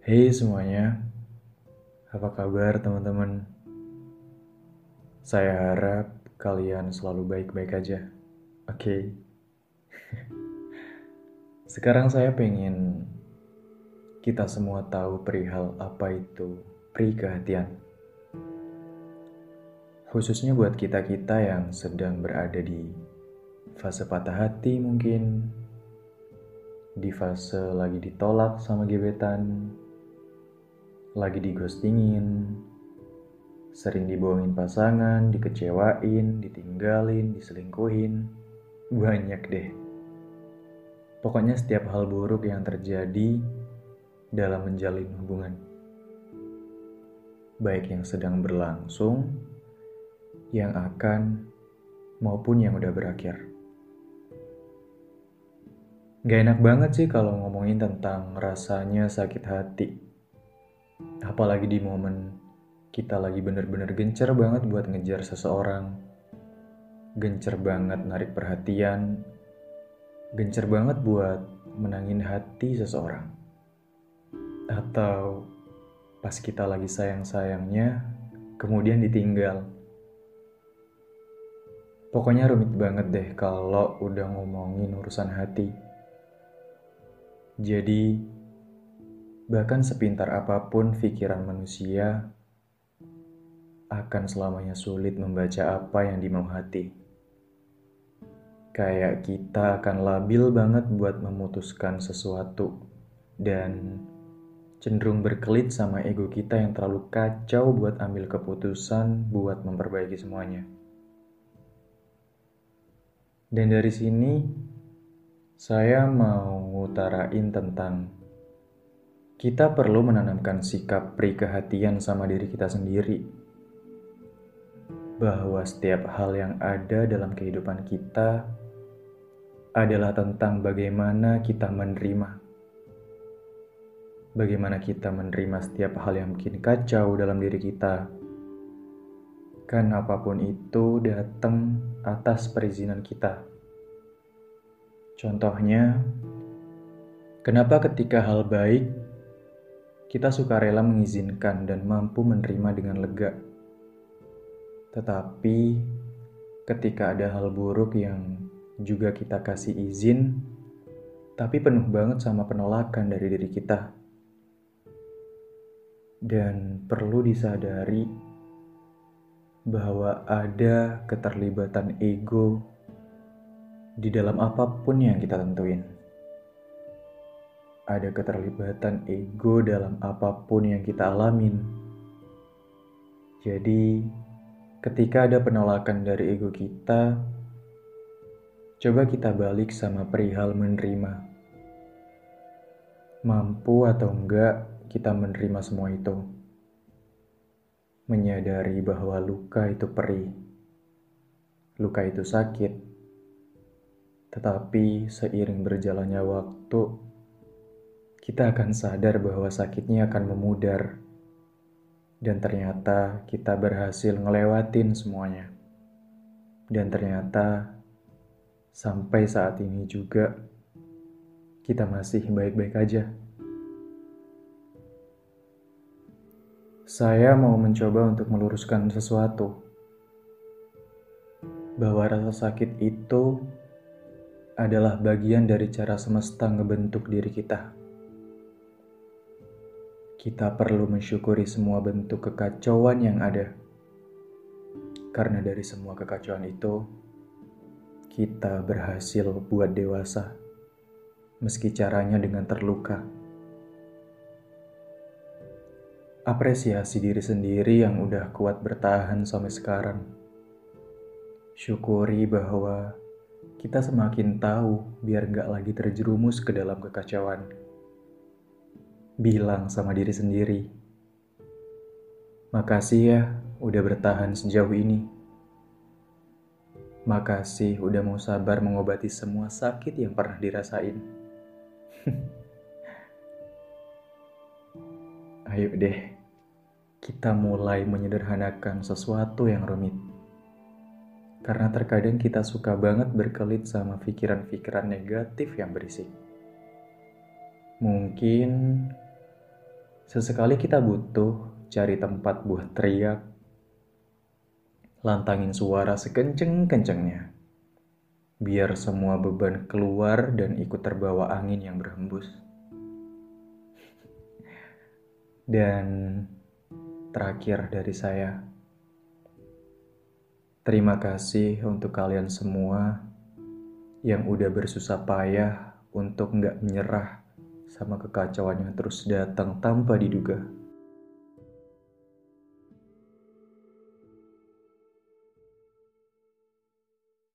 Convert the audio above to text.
Hey semuanya, apa kabar teman-teman? Saya harap kalian selalu baik-baik aja. Oke. Okay? Sekarang saya pengen kita semua tahu perihal apa itu perikehatian. Khususnya buat kita-kita yang sedang berada di fase patah hati mungkin, di fase lagi ditolak sama gebetan, lagi digostingin, sering dibohongin pasangan, dikecewain, ditinggalin, diselingkuhin, banyak deh. Pokoknya setiap hal buruk yang terjadi dalam menjalin hubungan. Baik yang sedang berlangsung, yang akan, maupun yang udah berakhir. Gak enak banget sih kalau ngomongin tentang rasanya sakit hati. Apalagi di momen kita lagi bener-bener gencer banget buat ngejar seseorang. Gencer banget narik perhatian. Gencer banget buat menangin hati seseorang. Atau pas kita lagi sayang-sayangnya, kemudian ditinggal. Pokoknya rumit banget deh kalau udah ngomongin urusan hati. Jadi, bahkan sepintar apa pun pikiran manusia, akan selamanya sulit membaca apa yang dimau hati. Kayak kita akan labil banget buat memutuskan sesuatu dan cenderung berkelit sama ego kita yang terlalu kacau buat ambil keputusan buat memperbaiki semuanya. Dan dari sini saya mau ngutarain tentang kita perlu menanamkan sikap prikehatian sama diri kita sendiri. Bahwa setiap hal yang ada dalam kehidupan kita adalah tentang bagaimana kita menerima. Bagaimana kita menerima setiap hal yang mungkin kacau dalam diri kita. Kan apa pun itu datang atas perizinan kita. Contohnya, kenapa ketika hal baik kita suka rela mengizinkan dan mampu menerima dengan lega, tetapi ketika ada hal buruk yang juga kita kasih izin, tapi penuh banget sama penolakan dari diri kita, dan perlu disadari bahwa ada keterlibatan ego di dalam apa pun yang kita tentuin. Ada keterlibatan ego dalam apa pun yang kita alamin. Jadi, ketika ada penolakan dari ego kita, coba kita balik sama perihal menerima. Mampu atau enggak kita menerima semua itu. Menyadari bahwa luka itu perih. Luka itu sakit tetapi seiring berjalannya waktu, kita akan sadar bahwa sakitnya akan memudar. Dan ternyata kita berhasil ngelewatin semuanya. Dan ternyata sampai saat ini juga kita masih baik-baik aja. Saya mau mencoba untuk meluruskan sesuatu bahwa rasa sakit itu adalah bagian dari cara semesta ngebentuk diri kita. Kita perlu mensyukuri semua bentuk kekacauan yang ada. Karena dari semua kekacauan itu, kita berhasil buat dewasa, meski caranya dengan terluka. Apresiasi diri sendiri yang udah kuat bertahan sampai sekarang. Syukuri bahwa kita semakin tahu biar gak lagi terjerumus ke dalam kekacauan. Bilang sama diri sendiri, makasih ya udah bertahan sejauh ini. Makasih udah mau sabar mengobati semua sakit yang pernah dirasain. Ayo deh, kita mulai menyederhanakan sesuatu yang rumit. Karena terkadang kita suka banget berkelit sama pikiran-pikiran negatif yang berisik. Mungkin Sesekali kita butuh cari tempat buat teriak, lantangin suara sekenceng-kencengnya, biar semua beban keluar dan ikut terbawa angin yang berhembus. Dan terakhir dari saya, terima kasih untuk kalian semua yang udah bersusah payah untuk nggak menyerah sama kekacauan yang terus datang tanpa diduga.